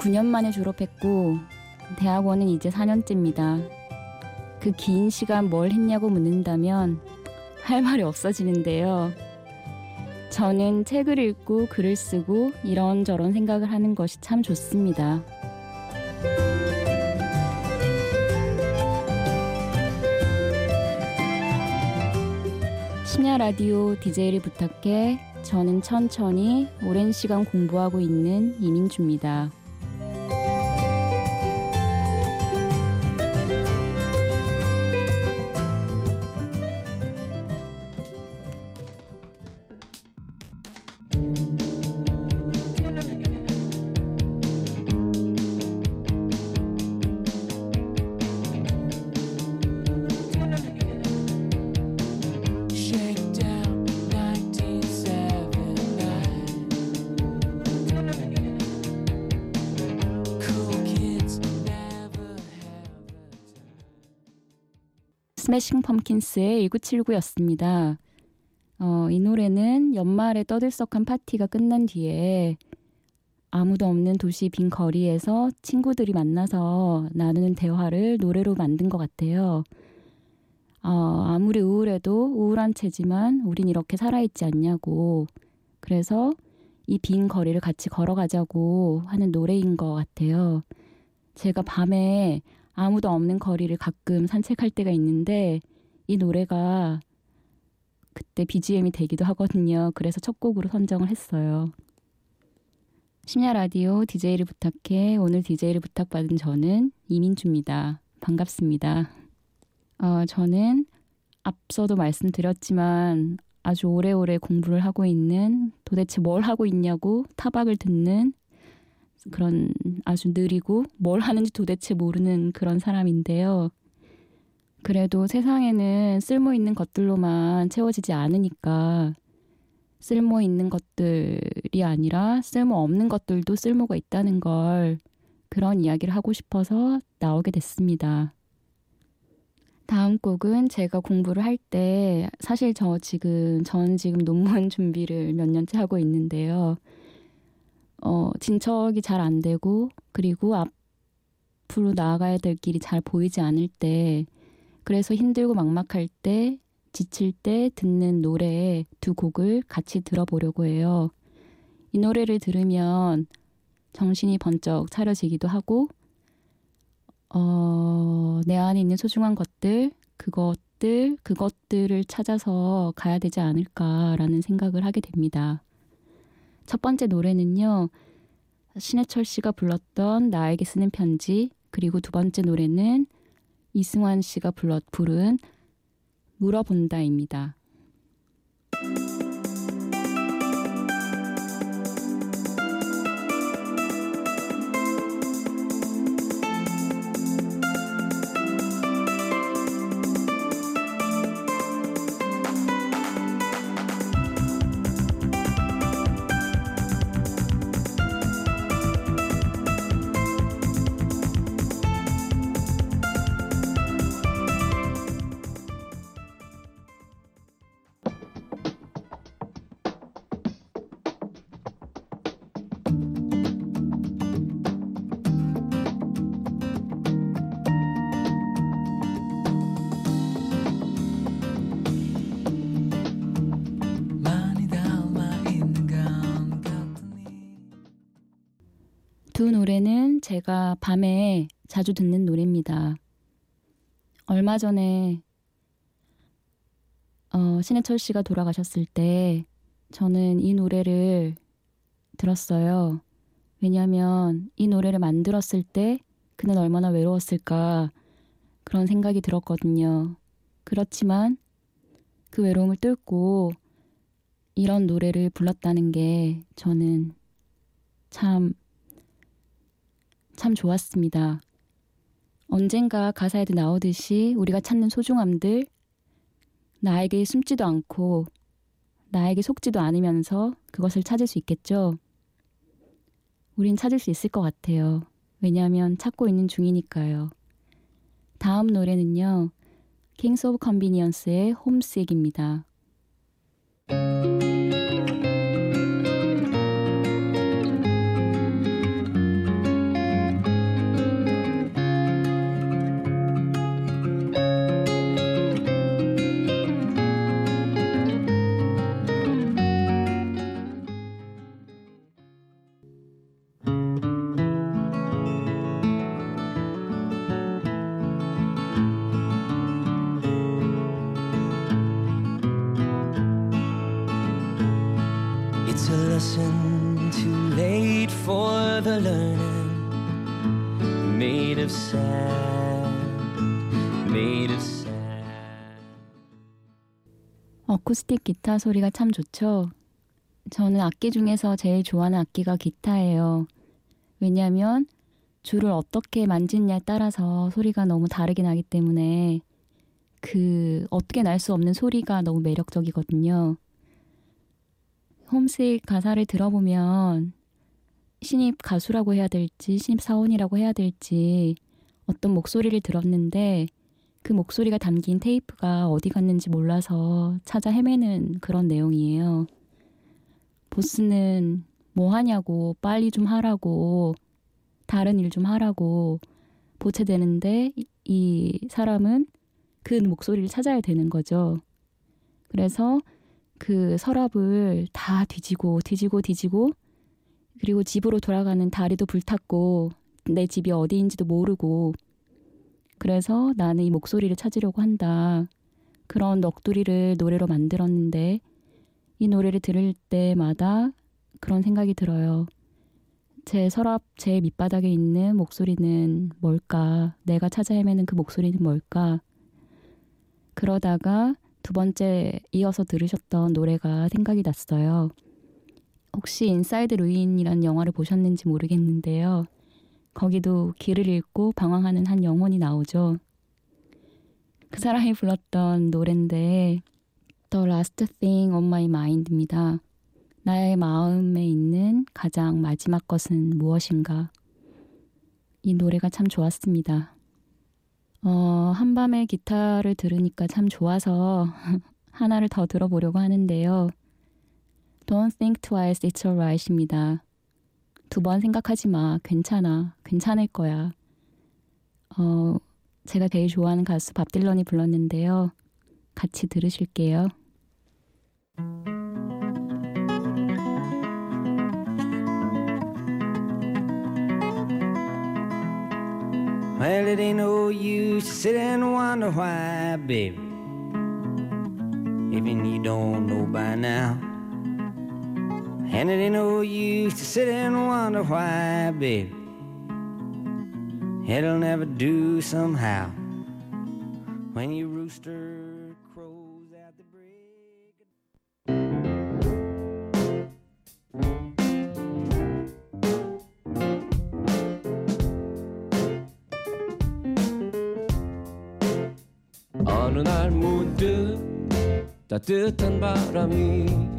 대학을 9년 만에 졸업했고 대학원은 이제 4년째입니다. 그 긴 시간 뭘 했냐고 묻는다면 할 말이 없어지는데요. 저는 책을 읽고 글을 쓰고 이런저런 생각을 하는 것이 참 좋습니다. 심야 라디오 DJ를 부탁해 저는 천천히 오랜 시간 공부하고 있는 이민주입니다. 스매싱 펌킨스의 1979였습니다. 어, 이 노래는 연말에 떠들썩한 파티가 끝난 뒤에 아무도 없는 도시 빈 거리에서 친구들이 만나서 나누는 대화를 노래로 만든 것 같아요. 어, 아무리 우울해도 우울한 채지만 우린 이렇게 살아있지 않냐고. 그래서 이 빈 거리를 같이 걸어가자고 하는 노래인 것 같아요. 제가 밤에 아무도 없는 거리를 가끔 산책할 때가 있는데 이 노래가 그때 BGM이 되기도 하거든요. 그래서 첫 곡으로 선정을 했어요. 심야 라디오 DJ를 부탁해 오늘 DJ를 부탁받은 저는 이민주입니다. 반갑습니다. 어, 저는 앞서도 말씀드렸지만 아주 오래오래 공부를 하고 있는 도대체 뭘 하고 있냐고 타박을 듣는 그런 아주 느리고 뭘 하는지 도대체 모르는 그런 사람인데요. 그래도 세상에는 쓸모 있는 것들로만 채워지지 않으니까 쓸모 있는 것들이 아니라 쓸모 없는 것들도 쓸모가 있다는 걸 그런 이야기를 하고 싶어서 나오게 됐습니다. 다음 곡은 제가 공부를 할 때 사실 저 지금 전 지금 논문 준비를 몇 년째 하고 있는데요. 어, 진척이 잘 안 되고 그리고 앞으로 나아가야 될 길이 잘 보이지 않을 때 그래서 힘들고 막막할 때 지칠 때 듣는 노래 두 곡을 같이 들어보려고 해요. 이 노래를 들으면 정신이 번쩍 차려지기도 하고 어, 내 안에 있는 소중한 것들, 그것들, 그것들을 찾아서 가야 되지 않을까라는 생각을 하게 됩니다. 첫 번째 노래는요, 신해철 씨가 불렀던 나에게 쓰는 편지, 그리고 두 번째 노래는 이승환 씨가 불렀, 부른 물어본다입니다. 두 노래는 제가 밤에 자주 듣는 노래입니다. 얼마 전에 어, 신해철 씨가 돌아가셨을 때 저는 이 노래를 들었어요. 왜냐하면 이 노래를 만들었을 때 그는 얼마나 외로웠을까 그런 생각이 들었거든요. 그렇지만 그 외로움을 뚫고 이런 노래를 불렀다는 게 저는 참, 참 좋았습니다. 언젠가 가사에도 나오듯이 우리가 찾는 소중함들, 나에게 숨지도 않고 나에게 속지도 않으면서 그것을 찾을 수 있겠죠. 우린 찾을 수 있을 것 같아요. 왜냐하면 찾고 있는 중이니까요. 다음 노래는요. 킹스 오브 컨비니언스의 홈스익입니다. 어쿠스틱 기타 소리가 참 좋죠. 저는 악기 중에서 제일 좋아하는 악기가 기타예요. 왜냐하면 줄을 어떻게 만지느냐에 따라서 소리가 너무 다르게 나기 때문에 그 어떻게 날 수 없는 소리가 너무 매력적이거든요. 홈스익 가사를 들어보면 신입 가수라고 해야 될지 신입 사원이라고 해야 될지 어떤 목소리를 들었는데 그 목소리가 담긴 테이프가 어디 갔는지 몰라서 찾아 헤매는 그런 내용이에요. 보스는 뭐 하냐고 빨리 좀 하라고 다른 일 좀 하라고 보채되는데 이, 이 사람은 그 목소리를 찾아야 되는 거죠. 그래서 그 서랍을 다 뒤지고 뒤지고 뒤지고 그리고 집으로 돌아가는 다리도 불탔고 내 집이 어디인지도 모르고 그래서 나는 이 목소리를 찾으려고 한다. 그런 넋두리를 노래로 만들었는데 이 노래를 들을 때마다 그런 생각이 들어요. 제 서랍 제일 밑바닥에 있는 목소리는 뭘까? 내가 찾아 헤매는 그 목소리는 뭘까? 그러다가 두 번째 이어서 들으셨던 노래가 생각이 났어요. 혹시 인사이드 르윈이라는 영화를 보셨는지 모르겠는데요. 거기도 길을 잃고 방황하는 한 영혼이 나오죠. 그 사람이 불렀던 노래인데 The Last Thing on My Mind입니다. 나의 마음에 있는 가장 마지막 것은 무엇인가? 이 노래가 참 좋았습니다. 어, 한밤에 기타를 들으니까 참 좋아서 하나를 더 들어보려고 하는데요. Don't think twice, it's alright입니다. 두 번 생각하지 마. 괜찮아. 괜찮을 거야. 어, 제가 제일 좋아하는 가수 밥 딜런이 불렀는데요. 같이 들으실게요. And it ain't no use to sit and wonder why, baby. It'll never do somehow. When your rooster crows at the break. 어느 날 문득 따뜻한 바람이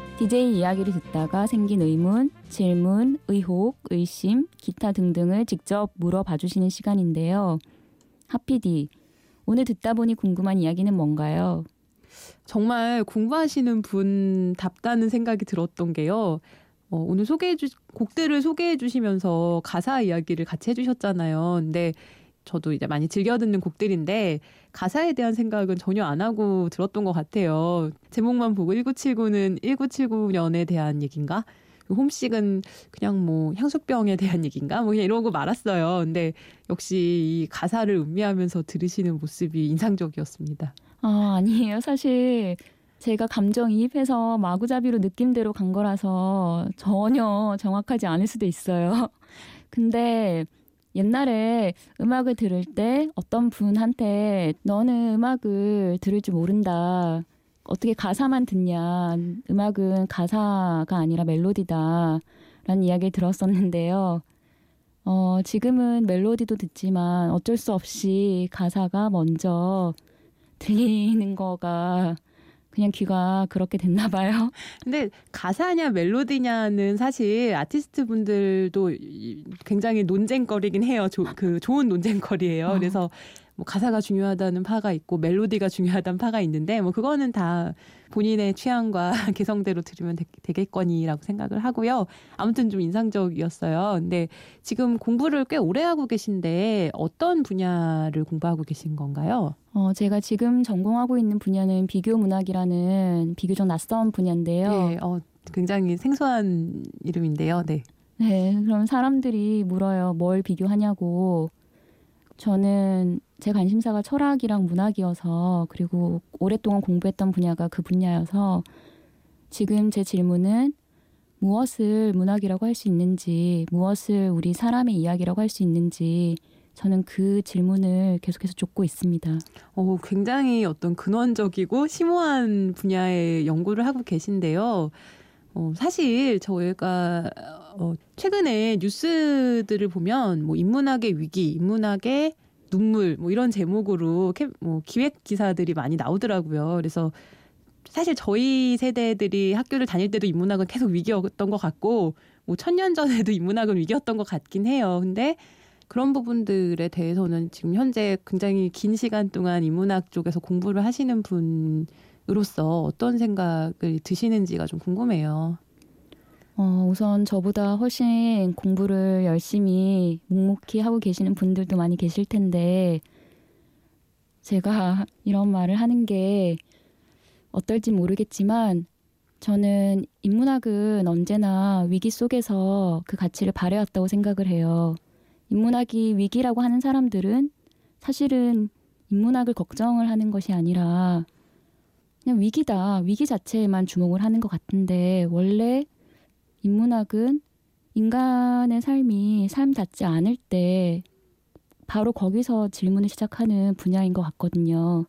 DJ 이야기를 듣다가 생긴 의문, 질문, 의혹, 의심, 기타 등등을 직접 물어봐 주시는 시간인데요. 하피디, 오늘 듣다 보니 궁금한 이야기는 뭔가요? 정말 공부하시는 분답다는 생각이 들었던 게요. 어, 오늘 소개해 주 곡들을 소개해 주시면서 가사 이야기를 같이 해 주셨잖아요. 근데 저도 이제 많이 즐겨 듣는 곡들인데 가사에 대한 생각은 전혀 안 하고 들었던 것 같아요. 제목만 보고 1979는 1979년에 대한 얘기인가? 홈식은 그냥 뭐 향수병에 대한 얘기인가? 뭐 그냥 이러고 말았어요. 근데 역시 이 가사를 음미하면서 들으시는 모습이 인상적이었습니다. 아, 아니에요. 사실 제가 감정이입해서 마구잡이로 느낌대로 간 거라서 전혀 정확하지 않을 수도 있어요. 근데 옛날에 음악을 들을 때 어떤 분한테 너는 음악을 들을 줄 모른다. 어떻게 가사만 듣냐. 음악은 가사가 아니라 멜로디다. 라는 이야기를 들었었는데요. 어, 지금은 멜로디도 듣지만 어쩔 수 없이 가사가 먼저 들리는 거가 그냥 귀가 그렇게 됐나 봐요. 근데 가사냐 멜로디냐는 사실 아티스트 분들도 굉장히 논쟁거리긴 해요. 조, 그 좋은 논쟁거리예요. 어. 그래서 뭐 가사가 중요하다는 파가 있고 멜로디가 중요하다는 파가 있는데 뭐 그거는 다 본인의 취향과 개성대로 들으면 되, 겠거니라고 생각을 하고요. 아무튼 좀 인상적이었어요. 근데 지금 공부를 꽤 오래 하고 계신데 어떤 분야를 공부하고 계신 건가요? 어, 제가 지금 전공하고 있는 분야는 비교 문학이라는 비교적 낯선 분야인데요. 네, 어, 굉장히 생소한 이름인데요. 네. 네, 그럼 사람들이 물어요. 뭘 비교하냐고. 저는 제 관심사가 철학이랑 문학이어서 그리고 오랫동안 공부했던 분야가 그 분야여서 지금 제 질문은 무엇을 문학이라고 할 수 있는지, 무엇을 우리 사람의 이야기라고 할 수 있는지 저는 그 질문을 계속해서 쫓고 있습니다. 어, 굉장히 어떤 근원적이고 심오한 분야의 연구를 하고 계신데요. 어, 사실 저희가 어, 최근에 뉴스들을 보면 뭐 인문학의 위기, 인문학의 눈물 뭐 이런 제목으로 캠, 뭐 기획 기사들이 많이 나오더라고요. 그래서 사실 저희 세대들이 학교를 다닐 때도 인문학은 계속 위기였던 것 같고 뭐 천년 전에도 인문학은 위기였던 것 같긴 해요. 근데 그런 부분들에 대해서는 지금 현재 굉장히 긴 시간 동안 인문학 쪽에서 공부를 하시는 분 으로서 어떤 생각을 드시는지가 좀 궁금해요. 어, 우선 저보다 훨씬 공부를 열심히 묵묵히 하고 계시는 분들도 많이 계실 텐데, 제가 이런 말을 하는 게 어떨지 모르겠지만, 저는 인문학은 언제나 위기 속에서 그 가치를 발휘했다고 생각을 해요. 인문학이 위기라고 하는 사람들은 사실은 인문학을 걱정을 하는 것이 아니라 그냥 위기다. 위기 자체에만 주목을 하는 것 같은데 원래 인문학은 인간의 삶이 삶 닿지 않을 때 바로 거기서 질문을 시작하는 분야인 것 같거든요.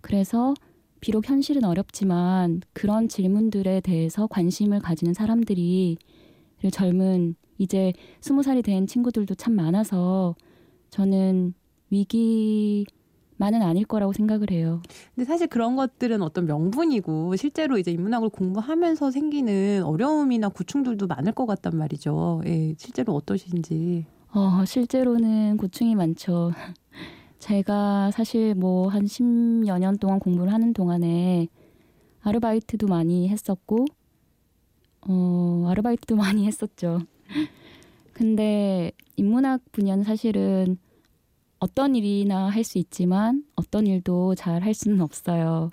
그래서 비록 현실은 어렵지만 그런 질문들에 대해서 관심을 가지는 사람들이 젊은 이제 스무 살이 된 친구들도 참 많아서 저는 위기 만은 아닐 거라고 생각을 해요. 근데 사실 그런 것들은 어떤 명분이고 실제로 이제 인문학을 공부하면서 생기는 어려움이나 고충들도 많을 것 같단 말이죠. 예, 실제로 어떠신지. 어, 실제로는 고충이 많죠. 제가 사실 뭐 한 10여 년 동안 공부를 하는 동안에 아르바이트도 많이 했었고, 어, 아르바이트도 많이 했었죠. 근데 인문학 분야는 사실은 어떤 일이나 할 수 있지만 어떤 일도 잘 할 수는 없어요.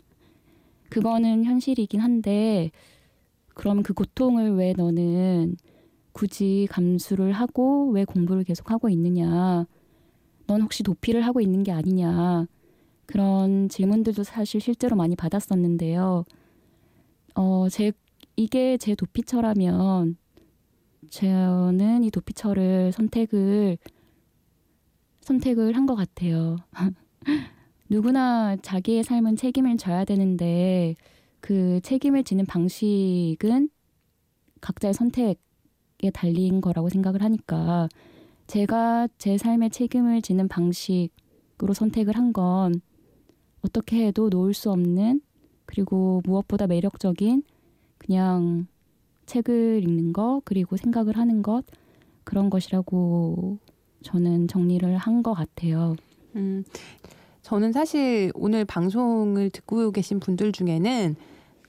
그거는 현실이긴 한데 그럼 그 고통을 왜 너는 굳이 감수를 하고 왜 공부를 계속 하고 있느냐? 넌 혹시 도피를 하고 있는 게 아니냐? 그런 질문들도 사실 실제로 많이 받았었는데요. 어, 제, 이게 제 도피처라면 저는 이 도피처를 선택을 선택을 한 것 같아요. 누구나 자기의 삶은 책임을 져야 되는데 그 책임을 지는 방식은 각자의 선택에 달린 거라고 생각을 하니까 제가 제 삶의 책임을 지는 방식으로 선택을 한 건 어떻게 해도 놓을 수 없는 그리고 무엇보다 매력적인 그냥 책을 읽는 것 그리고 생각을 하는 것 그런 것이라고 저는 정리를 한 것 같아요. 음, 저는 사실 오늘 방송을 듣고 계신 분들 중에는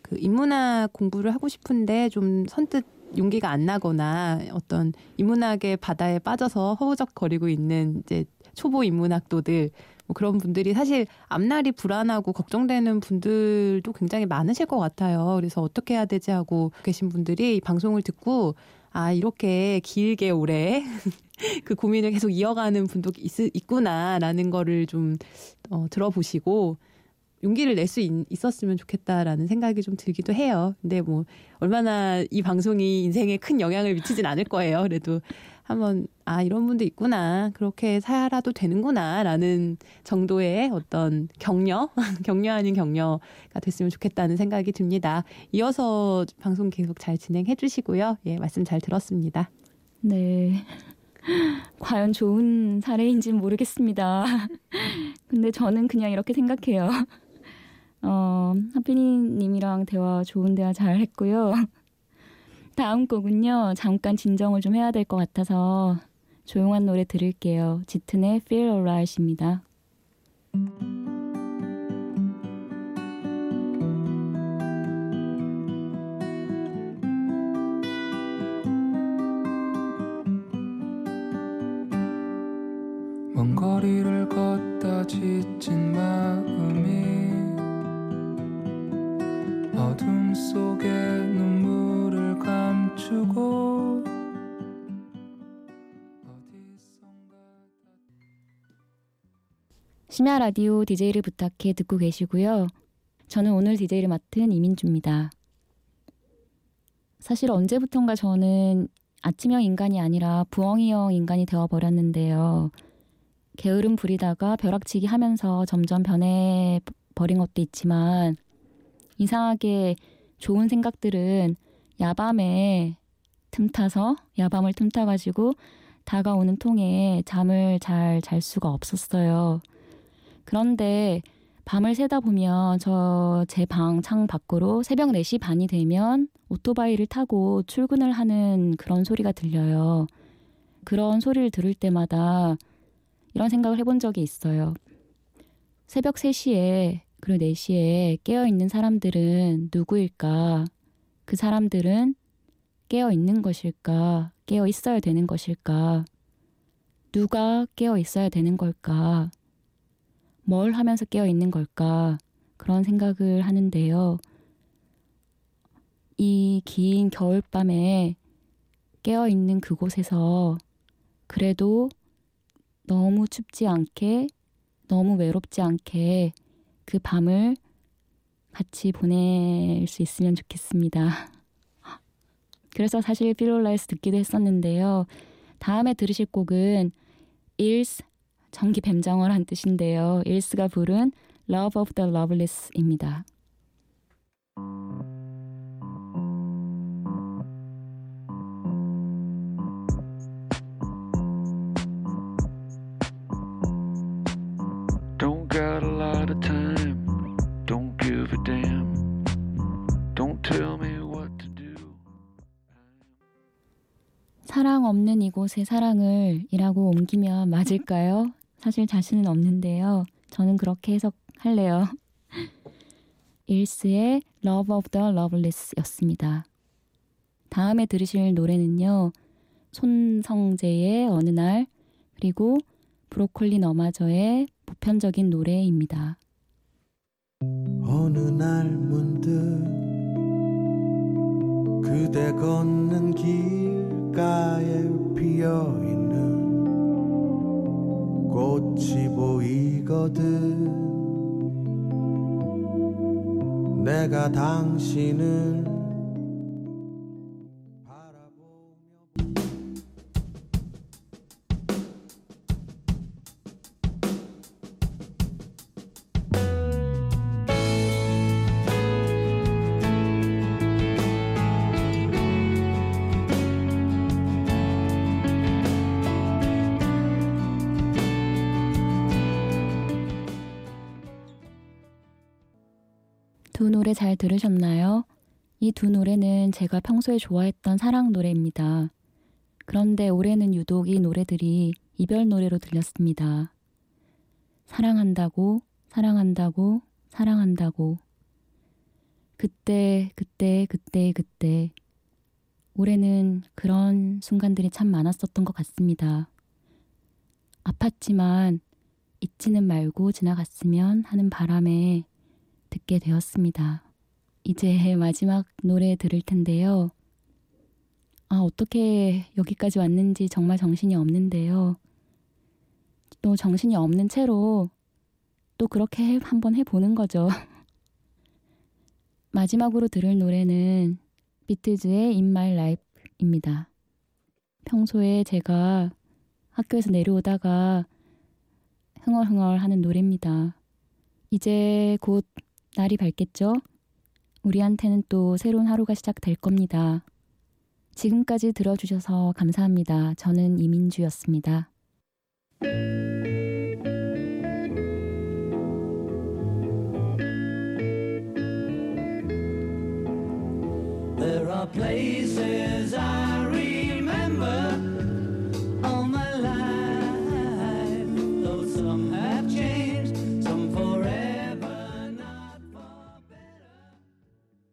그 인문학 공부를 하고 싶은데 좀 선뜻 용기가 안 나거나 어떤 인문학의 바다에 빠져서 허우적거리고 있는 이제 초보 인문학도들 뭐 그런 분들이 사실 앞날이 불안하고 걱정되는 분들도 굉장히 많으실 것 같아요. 그래서 어떻게 해야 되지 하고 계신 분들이 이 방송을 듣고 아 이렇게 길게 오래 그 고민을 계속 이어가는 분도 있, 있구나라는 거를 좀 어, 들어보시고 용기를 낼 수 있었으면 좋겠다라는 생각이 좀 들기도 해요. 근데 뭐 얼마나 이 방송이 인생에 큰 영향을 미치진 않을 거예요. 그래도 한번 아 이런 분도 있구나 그렇게 살아도 되는구나라는 정도의 어떤 격려 격려 아닌 격려가 됐으면 좋겠다는 생각이 듭니다. 이어서 방송 계속 잘 진행해 주시고요. 예 말씀 잘 들었습니다. 네. 과연 좋은 사례인지는 모르겠습니다. 근데 저는 그냥 이렇게 생각해요. 어, 하피니님이랑 대화 좋은 대화 잘 했고요. 다음 곡은요. 잠깐 진정을 좀 해야 될 것 같아서 조용한 노래 들을게요. 짙은의 Feel Alright입니다. 심야 라디오 DJ를 부탁해 듣고 계시고요. 저는 오늘 DJ를 맡은 이민주입니다. 사실 언제부턴가 저는 아침형 인간이 아니라 부엉이형 인간이 되어버렸는데요. 게으름 부리다가 벼락치기 하면서 점점 변해버린 것도 있지만 이상하게 좋은 생각들은 야밤에 틈타서 야밤을 틈타가지고 다가오는 통에 잠을 잘 잘 수가 없었어요. 그런데 밤을 새다 보면 저 제 방 창 밖으로 새벽 4시 반이 되면 오토바이를 타고 출근을 하는 그런 소리가 들려요. 그런 소리를 들을 때마다 이런 생각을 해본 적이 있어요. 새벽 3시에 그리고 4시에 깨어 있는 사람들은 누구일까? 그 사람들은 깨어 있는 것일까? 깨어 있어야 되는 것일까? 누가 깨어 있어야 되는 걸까? 뭘 하면서 깨어 있는 걸까? 그런 생각을 하는데요. 이 긴 겨울밤에 깨어 있는 그곳에서 그래도 너무 춥지 않게, 너무 외롭지 않게 그 밤을 같이 보낼 수 있으면 좋겠습니다. 그래서 사실 필롤라이스 듣기도 했었는데요. 다음에 들으실 곡은 일스 전기 뱀장어란 뜻인데요. 일스가 부른 Love of the Loveless입니다. Don't got a lot of time. Don't give a damn. Don't tell me what to do. 사랑 없는 이곳에 사랑을 이라고 옮기면 맞을까요? 사실 자신은 없는데요. 저는 그렇게 해석할래요. 일스의 Love of the Loveless 였습니다. 다음에 들으실 노래는요. 손성재의 어느 날 그리고 브로콜리 너마저의 보편적인 노래입니다. 어느 날 문득 그대 걷는 길가에 피어 있는 꽃이 보이거든. 내가 당신을 두 노래 잘 들으셨나요? 이 두 노래는 제가 평소에 좋아했던 사랑 노래입니다. 그런데 올해는 유독 이 노래들이 이별 노래로 들렸습니다. 사랑한다고, 사랑한다고, 사랑한다고. 그때, 그때, 그때, 그때. 올해는 그런 순간들이 참 많았었던 것 같습니다. 아팠지만 잊지는 말고 지나갔으면 하는 바람에 듣게 되었습니다. 이제 마지막 노래 들을 텐데요. 아, 어떻게 여기까지 왔는지 정말 정신이 없는데요. 또 정신이 없는 채로 또 그렇게 해- 한번 해보는 거죠. 마지막으로 들을 노래는 비트즈의 In My Life입니다. 평소에 제가 학교에서 내려오다가 흥얼흥얼 하는 노래입니다. 이제 곧 날이 밝겠죠? 우리한테는 또 새로운 하루가 시작될 겁니다. 지금까지 들어주셔서 감사합니다. 저는 이민주였습니다.